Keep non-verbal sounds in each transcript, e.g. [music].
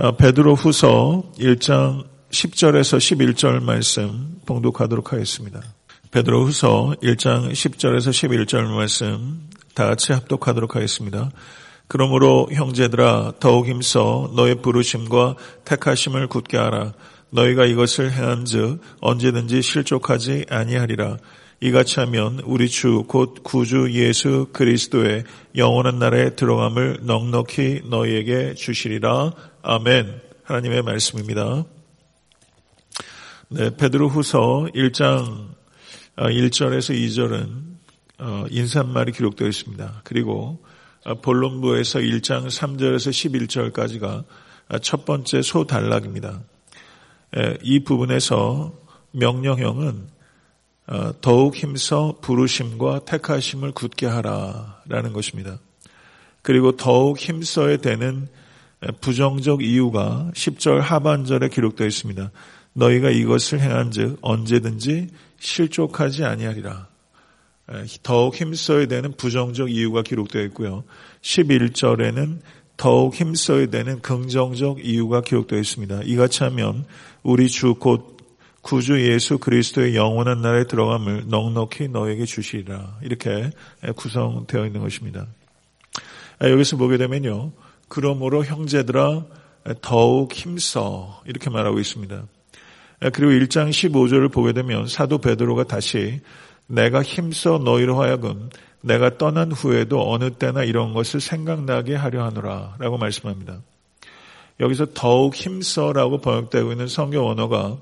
어, 베드로 후서 1장 10절에서 11절 말씀 봉독하도록 하겠습니다. 베드로 후서 1장 10절에서 11절 말씀 다 같이 합독하도록 하겠습니다. 그러므로 형제들아 더욱 힘써 너의 부르심과 택하심을 굳게 하라. 너희가 이것을 행한즉 언제든지 실족하지 아니하리라. 이같이 하면 우리 주 곧 구주 예수 그리스도의 영원한 나라에 들어감을 넉넉히 너희에게 주시리라. 아멘. 하나님의 말씀입니다. 네, 베드로 후서 1장 1절에서 어, 2절은 어, 인사말이 기록되어 있습니다. 그리고 어, 본론부에서 1장 3절에서 11절까지가 첫 번째 소단락입니다. 이 부분에서 명령형은 어, 더욱 힘써 부르심과 택하심을 굳게 하라라는 것입니다. 그리고 더욱 힘써야 되는 부정적 이유가 10절 하반절에 기록되어 있습니다. 너희가 이것을 행한즉 언제든지 실족하지 아니하리라. 더욱 힘써야 되는 부정적 이유가 기록되어 있고요. 11절에는 더욱 힘써야 되는 긍정적 이유가 기록되어 있습니다. 이같이 하면 우리 주 곧 구주 예수 그리스도의 영원한 나라에 들어감을 넉넉히 너에게 주시리라. 이렇게 구성되어 있는 것입니다. 아, 여기서 보게 되면요. 그러므로 형제들아 더욱 힘써 이렇게 말하고 있습니다. 아, 그리고 1장 15절을 보게 되면 사도 베드로가 다시 내가 힘써 너희로 하여금 내가 떠난 후에도 어느 때나 이런 것을 생각나게 하려 하노라 라고 말씀합니다. 여기서 더욱 힘써라고 번역되고 있는 성경 언어가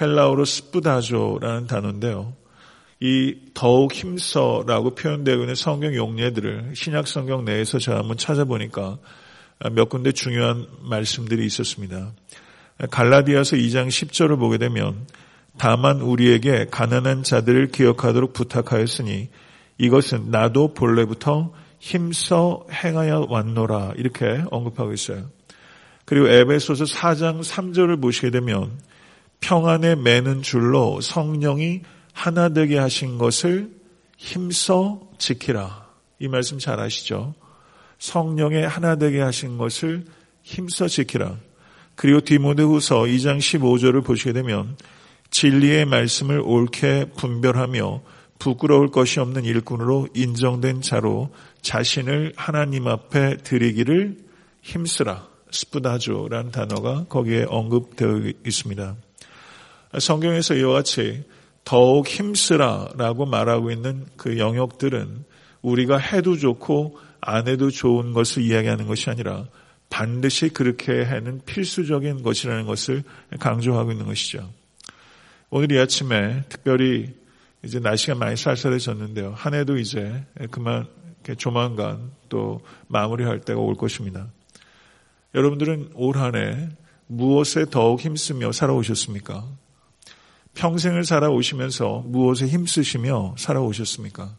헬라어로 스푸다조라는 단어인데요. 이 더욱 힘써라고 표현되고 있는 성경 용례들을 신약 성경 내에서 제가 한번 찾아보니까 몇 군데 중요한 말씀들이 있었습니다. 갈라디아서 2장 10절을 보게 되면 다만 우리에게 가난한 자들을 기억하도록 부탁하였으니 이것은 나도 본래부터 힘써 행하여 왔노라 이렇게 언급하고 있어요. 그리고 에베소서 4장 3절을 보시게 되면 평안에 매는 줄로 성령이 하나 되게 하신 것을 힘써 지키라. 이 말씀 잘 아시죠? 성령의 하나 되게 하신 것을 힘써 지키라. 그리고 디모데후서 2장 15절을 보시게 되면 진리의 말씀을 옳게 분별하며 부끄러울 것이 없는 일꾼으로 인정된 자로 자신을 하나님 앞에 드리기를 힘쓰라. 스푸다조라는 단어가 거기에 언급되어 있습니다. 성경에서 이와 같이 더욱 힘쓰라라고 말하고 있는 그 영역들은 우리가 해도 좋고 안 해도 좋은 것을 이야기하는 것이 아니라 반드시 그렇게 하는 필수적인 것이라는 것을 강조하고 있는 것이죠. 오늘 이 아침에 특별히 이제 날씨가 많이 쌀쌀해졌는데요. 한 해도 이제 그만 조만간 또 마무리할 때가 올 것입니다. 여러분들은 올 한 해 무엇에 더욱 힘쓰며 살아오셨습니까? 평생을 살아오시면서 무엇에 힘쓰시며 살아오셨습니까?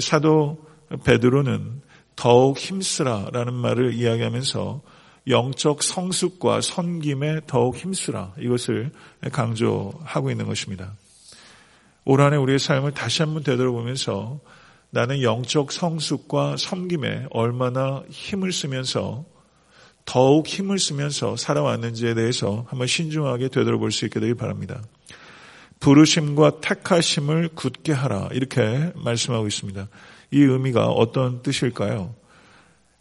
사도 베드로는 더욱 힘쓰라라는 말을 이야기하면서 영적 성숙과 선김에 더욱 힘쓰라 이것을 강조하고 있는 것입니다. 올 한해 우리의 삶을 다시 한번 되돌아보면서 나는 영적 성숙과 섬김에 얼마나 힘을 쓰면서 더욱 힘을 쓰면서 살아왔는지에 대해서 한번 신중하게 되돌아볼 수 있게 되길 바랍니다. 부르심과 택하심을 굳게 하라. 이렇게 말씀하고 있습니다. 이 의미가 어떤 뜻일까요?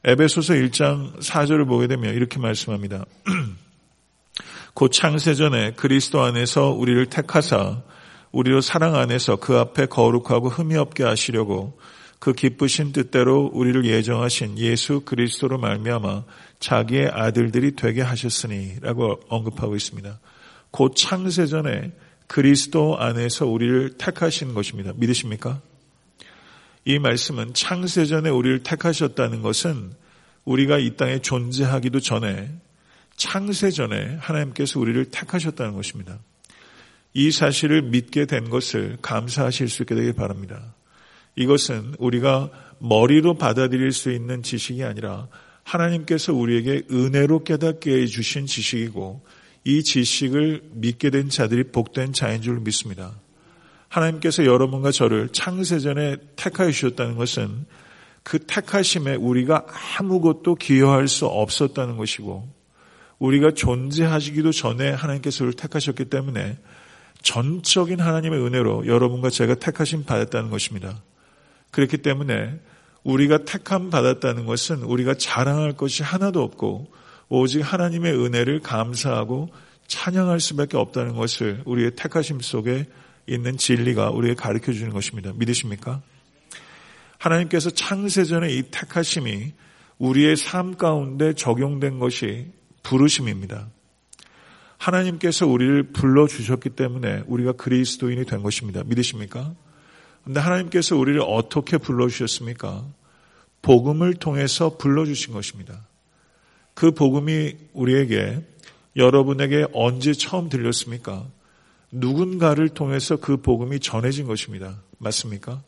에베소서 1장 4절을 보게 되면 이렇게 말씀합니다. [clears throat] 곧 창세전에 그리스도 안에서 우리를 택하사 우리로 사랑 안에서 그 앞에 거룩하고 흠이 없게 하시려고 그 기쁘신 뜻대로 우리를 예정하신 예수 그리스도로 말미암아 자기의 아들들이 되게 하셨으니라고 언급하고 있습니다. 곧 창세전에 그리스도 안에서 우리를 택하신 것입니다. 믿으십니까? 이 말씀은 창세전에 우리를 택하셨다는 것은 우리가 이 땅에 존재하기도 전에 창세전에 하나님께서 우리를 택하셨다는 것입니다. 이 사실을 믿게 된 것을 감사하실 수 있게 되길 바랍니다. 이것은 우리가 머리로 받아들일 수 있는 지식이 아니라 하나님께서 우리에게 은혜로 깨닫게 해주신 지식이고 이 지식을 믿게 된 자들이 복된 자인 줄 믿습니다. 하나님께서 여러분과 저를 창세전에 택하여 주셨다는 것은 그 택하심에 우리가 아무것도 기여할 수 없었다는 것이고 우리가 존재하시기도 전에 하나님께서 우리를 택하셨기 때문에 전적인 하나님의 은혜로 여러분과 제가 택하심 받았다는 것입니다. 그렇기 때문에 우리가 택함 받았다는 것은 우리가 자랑할 것이 하나도 없고 오직 하나님의 은혜를 감사하고 찬양할 수밖에 없다는 것을 우리의 택하심 속에 있는 진리가 우리에게 가르쳐 주는 것입니다. 믿으십니까? 하나님께서 창세전에 이 택하심이 우리의 삶 가운데 적용된 것이 부르심입니다. 하나님께서 우리를 불러주셨기 때문에 우리가 그리스도인이 된 것입니다. 믿으십니까? 근데 하나님께서 우리를 어떻게 불러주셨습니까? 복음을 통해서 불러주신 것입니다. 그 복음이 우리에게 여러분에게 언제 처음 들렸습니까? 누군가를 통해서 그 복음이 전해진 것입니다. 맞습니까?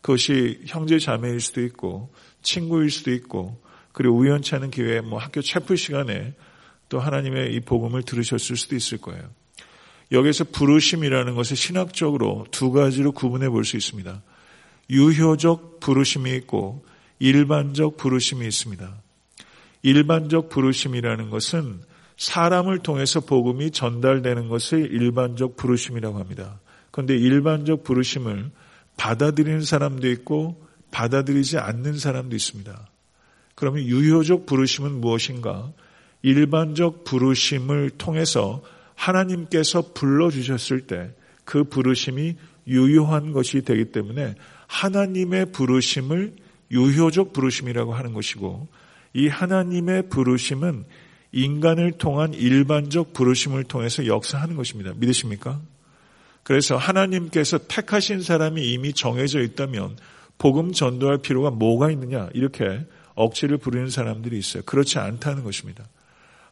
그것이 형제 자매일 수도 있고 친구일 수도 있고 그리고 우연치 않은 기회에 뭐 학교 체풀 시간에 또 하나님의 이 복음을 들으셨을 수도 있을 거예요. 여기서 부르심이라는 것을 신학적으로 두 가지로 구분해 볼 수 있습니다. 유효적 부르심이 있고 일반적 부르심이 있습니다. 일반적 부르심이라는 것은 사람을 통해서 복음이 전달되는 것을 일반적 부르심이라고 합니다. 그런데 일반적 부르심을 받아들이는 사람도 있고 받아들이지 않는 사람도 있습니다. 그러면 유효적 부르심은 무엇인가? 일반적 부르심을 통해서 하나님께서 불러주셨을 때 그 부르심이 유효한 것이 되기 때문에 하나님의 부르심을 유효적 부르심이라고 하는 것이고 이 하나님의 부르심은 인간을 통한 일반적 부르심을 통해서 역사하는 것입니다. 믿으십니까? 그래서 하나님께서 택하신 사람이 이미 정해져 있다면 복음 전도할 필요가 뭐가 있느냐 이렇게 억지를 부리는 사람들이 있어요. 그렇지 않다는 것입니다.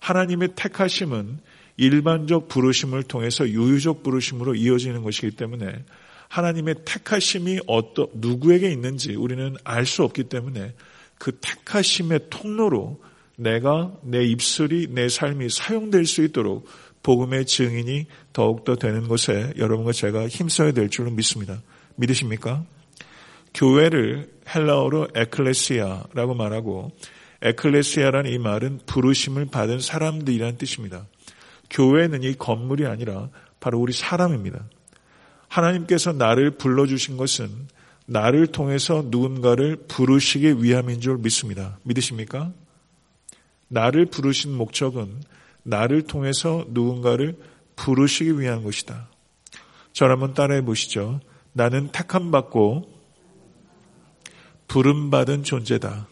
하나님의 택하심은 일반적 부르심을 통해서 유유적 부르심으로 이어지는 것이기 때문에 하나님의 택하심이 어떤 누구에게 있는지 우리는 알 수 없기 때문에 그 택하심의 통로로 내가 내 입술이 내 삶이 사용될 수 있도록 복음의 증인이 더욱더 되는 것에 여러분과 제가 힘써야 될 줄로 믿습니다. 믿으십니까? 교회를 헬라어로 에클레시아라고 말하고 에클레시아라는 이 말은 부르심을 받은 사람들이라는 뜻입니다. 교회는 이 건물이 아니라 바로 우리 사람입니다. 하나님께서 나를 불러주신 것은 나를 통해서 누군가를 부르시기 위함인 줄 믿습니다. 믿으십니까? 나를 부르신 목적은 나를 통해서 누군가를 부르시기 위한 것이다. 저를 한번 따라해 보시죠. 나는 택함 받고 부름 받은 존재다.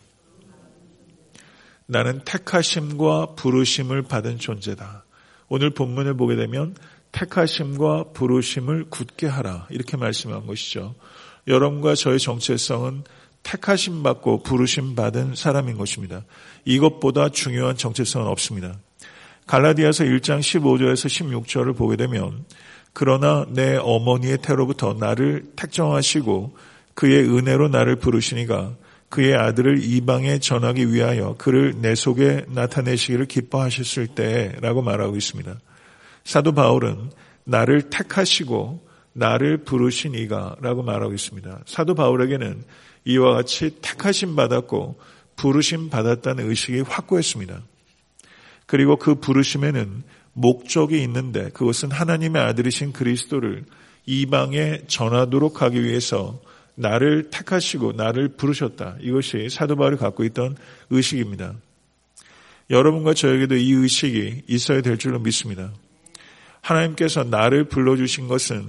나는 택하심과 부르심을 받은 존재다. 오늘 본문을 보게 되면 택하심과 부르심을 굳게 하라. 이렇게 말씀한 것이죠. 여러분과 저의 정체성은 택하심 받고 부르심 받은 사람인 것입니다. 이것보다 중요한 정체성은 없습니다. 갈라디아서 1장 15절에서 16절을 보게 되면 그러나 내 어머니의 태로부터 나를 택정하시고 그의 은혜로 나를 부르시니가 그의 아들을 이방에 전하기 위하여 그를 내 속에 나타내시기를 기뻐하셨을 때라고 말하고 있습니다. 사도 바울은 나를 택하시고 나를 부르신 이가 라고 말하고 있습니다. 사도 바울에게는 이와 같이 택하심 받았고 부르심 받았다는 의식이 확고했습니다. 그리고 그 부르심에는 목적이 있는데 그것은 하나님의 아들이신 그리스도를 이방에 전하도록 하기 위해서 나를 택하시고 나를 부르셨다. 이것이 사도 바울이 갖고 있던 의식입니다. 여러분과 저에게도 이 의식이 있어야 될 줄로 믿습니다. 하나님께서 나를 불러주신 것은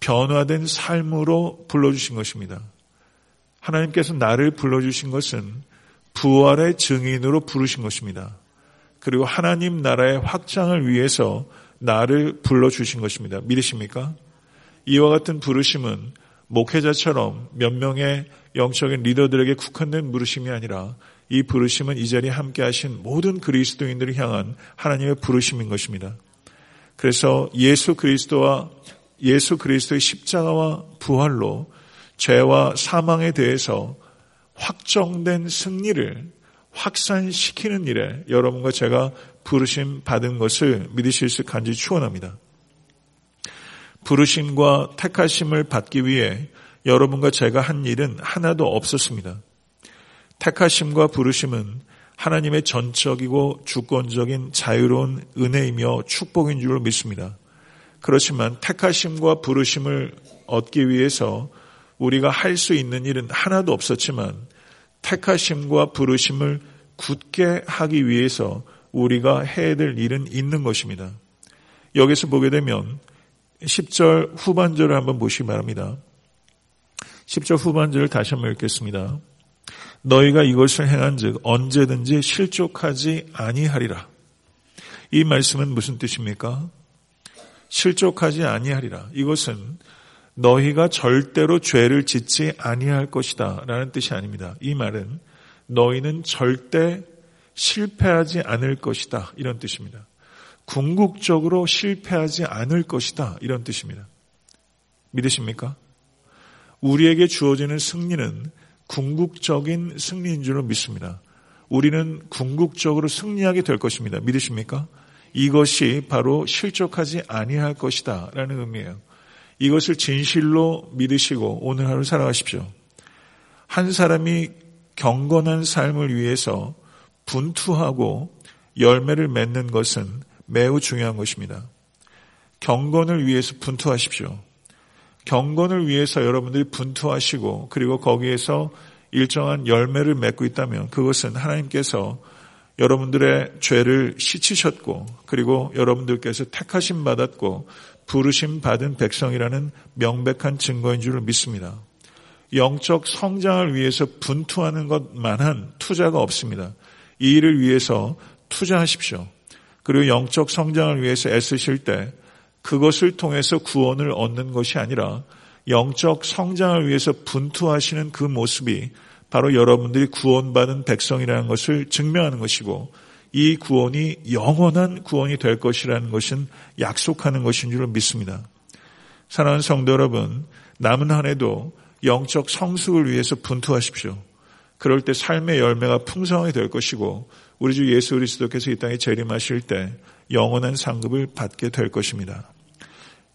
변화된 삶으로 불러주신 것입니다. 하나님께서 나를 불러주신 것은 부활의 증인으로 부르신 것입니다. 그리고 하나님 나라의 확장을 위해서 나를 불러주신 것입니다. 믿으십니까? 이와 같은 부르심은 목회자처럼 몇 명의 영적인 리더들에게 국한된 부르심이 아니라 이 부르심은 이 자리에 함께 하신 모든 그리스도인들을 향한 하나님의 부르심인 것입니다. 그래서 예수 그리스도와 예수 그리스도의 십자가와 부활로 죄와 사망에 대해서 확정된 승리를 확산시키는 일에 여러분과 제가 부르심 받은 것을 믿으실 수 간절히 축원합니다. 부르심과 택하심을 받기 위해 여러분과 제가 한 일은 하나도 없었습니다. 택하심과 부르심은 하나님의 전적이고 주권적인 자유로운 은혜이며 축복인 줄로 믿습니다. 그렇지만 택하심과 부르심을 얻기 위해서 우리가 할 수 있는 일은 하나도 없었지만 택하심과 부르심을 굳게 하기 위해서 우리가 해야 될 일은 있는 것입니다. 여기서 보게 되면 10절 후반절을 한번 보시기 바랍니다. 10절 후반절을 다시 한번 읽겠습니다. 너희가 이것을 행한즉 언제든지 실족하지 아니하리라. 이 말씀은 무슨 뜻입니까? 실족하지 아니하리라. 이것은 너희가 절대로 죄를 짓지 아니할 것이다 라는 뜻이 아닙니다. 이 말은 너희는 절대 실패하지 않을 것이다 이런 뜻입니다. 궁극적으로 실패하지 않을 것이다 이런 뜻입니다. 믿으십니까? 우리에게 주어지는 승리는 궁극적인 승리인 줄로 믿습니다. 우리는 궁극적으로 승리하게 될 것입니다. 믿으십니까? 이것이 바로 실족하지 아니할 것이다 라는 의미예요. 이것을 진실로 믿으시고 오늘 하루 살아가십시오. 한 사람이 경건한 삶을 위해서 분투하고 열매를 맺는 것은 매우 중요한 것입니다. 경건을 위해서 분투하십시오. 경건을 위해서 여러분들이 분투하시고 그리고 거기에서 일정한 열매를 맺고 있다면 그것은 하나님께서 여러분들의 죄를 씻으셨고 그리고 여러분들께서 택하심 받았고 부르심 받은 백성이라는 명백한 증거인 줄 믿습니다. 영적 성장을 위해서 분투하는 것만한 투자가 없습니다. 이 일을 위해서 투자하십시오. 그리고 영적 성장을 위해서 애쓰실 때 그것을 통해서 구원을 얻는 것이 아니라 영적 성장을 위해서 분투하시는 그 모습이 바로 여러분들이 구원받은 백성이라는 것을 증명하는 것이고 이 구원이 영원한 구원이 될 것이라는 것은 약속하는 것인 줄 믿습니다. 사랑하는 성도 여러분, 남은 한 해도 영적 성숙을 위해서 분투하십시오. 그럴 때 삶의 열매가 풍성하게 될 것이고 우리 주 예수 그리스도께서 이 땅에 재림하실 때 영원한 상급을 받게 될 것입니다.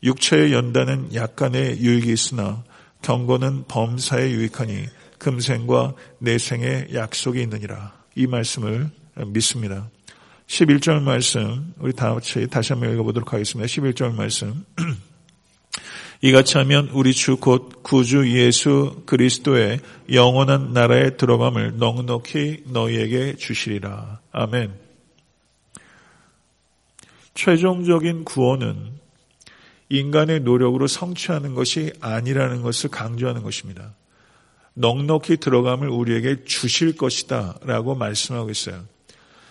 육체의 연단은 약간의 유익이 있으나 경고는 범사에 유익하니 금생과 내생의 약속이 있느니라. 이 말씀을 믿습니다. 11절 말씀 우리 다 같이 다시 한번 읽어보도록 하겠습니다. 11절 말씀 [clears throat] 이같이 하면 우리 주 곧 구주 예수 그리스도의 영원한 나라에 들어감을 넉넉히 너희에게 주시리라. 아멘. 최종적인 구원은 인간의 노력으로 성취하는 것이 아니라는 것을 강조하는 것입니다. 넉넉히 들어감을 우리에게 주실 것이다 라고 말씀하고 있어요.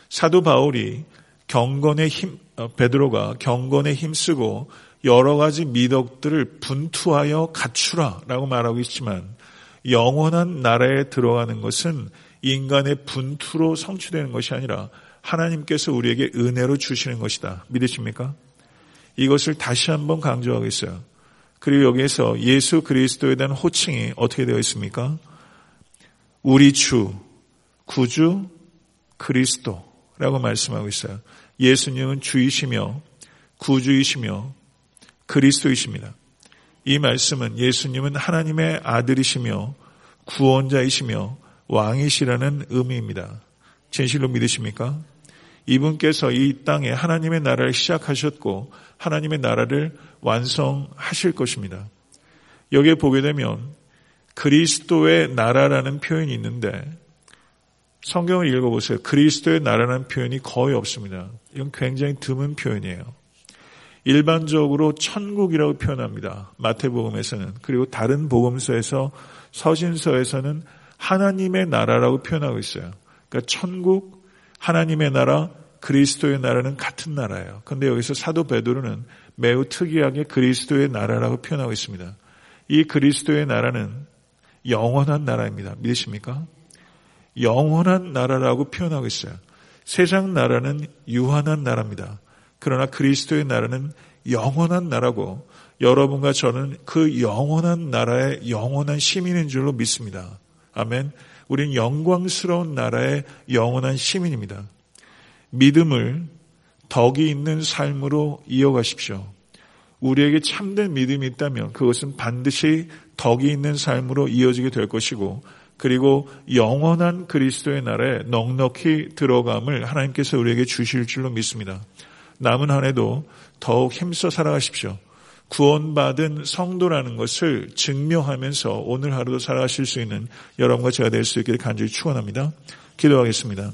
사도 바울이 경건의 힘, 어, 베드로가 경건에 힘쓰고 여러 가지 미덕들을 분투하여 갖추라 라고 말하고 있지만 영원한 나라에 들어가는 것은 인간의 분투로 성취되는 것이 아니라 하나님께서 우리에게 은혜로 주시는 것이다. 믿으십니까? 이것을 다시 한번 강조하겠어요. 그리고 여기에서 예수 그리스도에 대한 호칭이 어떻게 되어 있습니까? 우리 주, 구주, 그리스도 라고 말씀하고 있어요. 예수님은 주이시며 구주이시며 그리스도이십니다. 이 말씀은 예수님은 하나님의 아들이시며 구원자이시며 왕이시라는 의미입니다. 진실로 믿으십니까? 이분께서 이 땅에 하나님의 나라를 시작하셨고 하나님의 나라를 완성하실 것입니다. 여기에 보게 되면 그리스도의 나라라는 표현이 있는데 성경을 읽어보세요. 그리스도의 나라라는 표현이 거의 없습니다. 이건 굉장히 드문 표현이에요. 일반적으로 천국이라고 표현합니다. 마태복음에서는 그리고 다른 복음서에서 서신서에서는 하나님의 나라라고 표현하고 있어요. 그러니까 천국, 하나님의 나라, 그리스도의 나라는 같은 나라예요. 그런데 여기서 사도 베드로는 매우 특이하게 그리스도의 나라라고 표현하고 있습니다. 이 그리스도의 나라는 영원한 나라입니다. 믿으십니까? 영원한 나라라고 표현하고 있어요. 세상 나라는 유한한 나라입니다. 그러나 그리스도의 나라는 영원한 나라고 여러분과 저는 그 영원한 나라의 영원한 시민인 줄로 믿습니다. 아멘. 우린 영광스러운 나라의 영원한 시민입니다. 믿음을 덕이 있는 삶으로 이어가십시오. 우리에게 참된 믿음이 있다면 그것은 반드시 덕이 있는 삶으로 이어지게 될 것이고 그리고 영원한 그리스도의 날에 넉넉히 들어감을 하나님께서 우리에게 주실 줄로 믿습니다. 남은 한 해도 더욱 힘써 살아가십시오. 구원받은 성도라는 것을 증명하면서 오늘 하루도 살아가실 수 있는 여러분과 제가 될 수 있기를 간절히 축원합니다. 기도하겠습니다.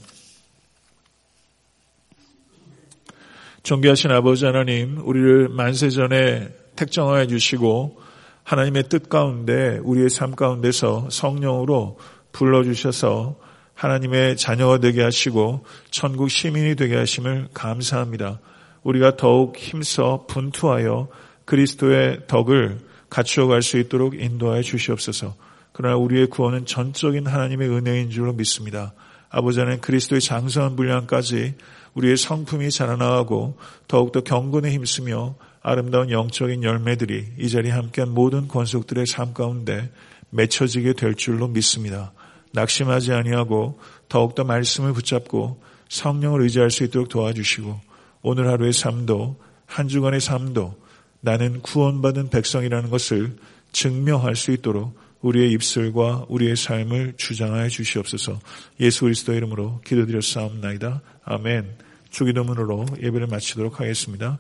존귀하신 아버지 하나님, 우리를 만세 전에 택정하여 주시고 하나님의 뜻 가운데 우리의 삶 가운데서 성령으로 불러주셔서 하나님의 자녀가 되게 하시고 천국 시민이 되게 하심을 감사합니다. 우리가 더욱 힘써 분투하여 그리스도의 덕을 갖추어 갈 수 있도록 인도하여 주시옵소서. 그러나 우리의 구원은 전적인 하나님의 은혜인 줄로 믿습니다. 아버지는 그리스도의 장성한 분량까지 우리의 성품이 자라나가고 더욱더 경건에 힘쓰며 아름다운 영적인 열매들이 이 자리에 함께한 모든 권속들의 삶 가운데 맺혀지게 될 줄로 믿습니다. 낙심하지 아니하고 더욱더 말씀을 붙잡고 성령을 의지할 수 있도록 도와주시고 오늘 하루의 삶도 한 주간의 삶도 나는 구원받은 백성이라는 것을 증명할 수 있도록 우리의 입술과 우리의 삶을 주장하여 주시옵소서 예수 그리스도 이름으로 기도드렸사옵나이다. 아멘. 주기도문으로 예배를 마치도록 하겠습니다.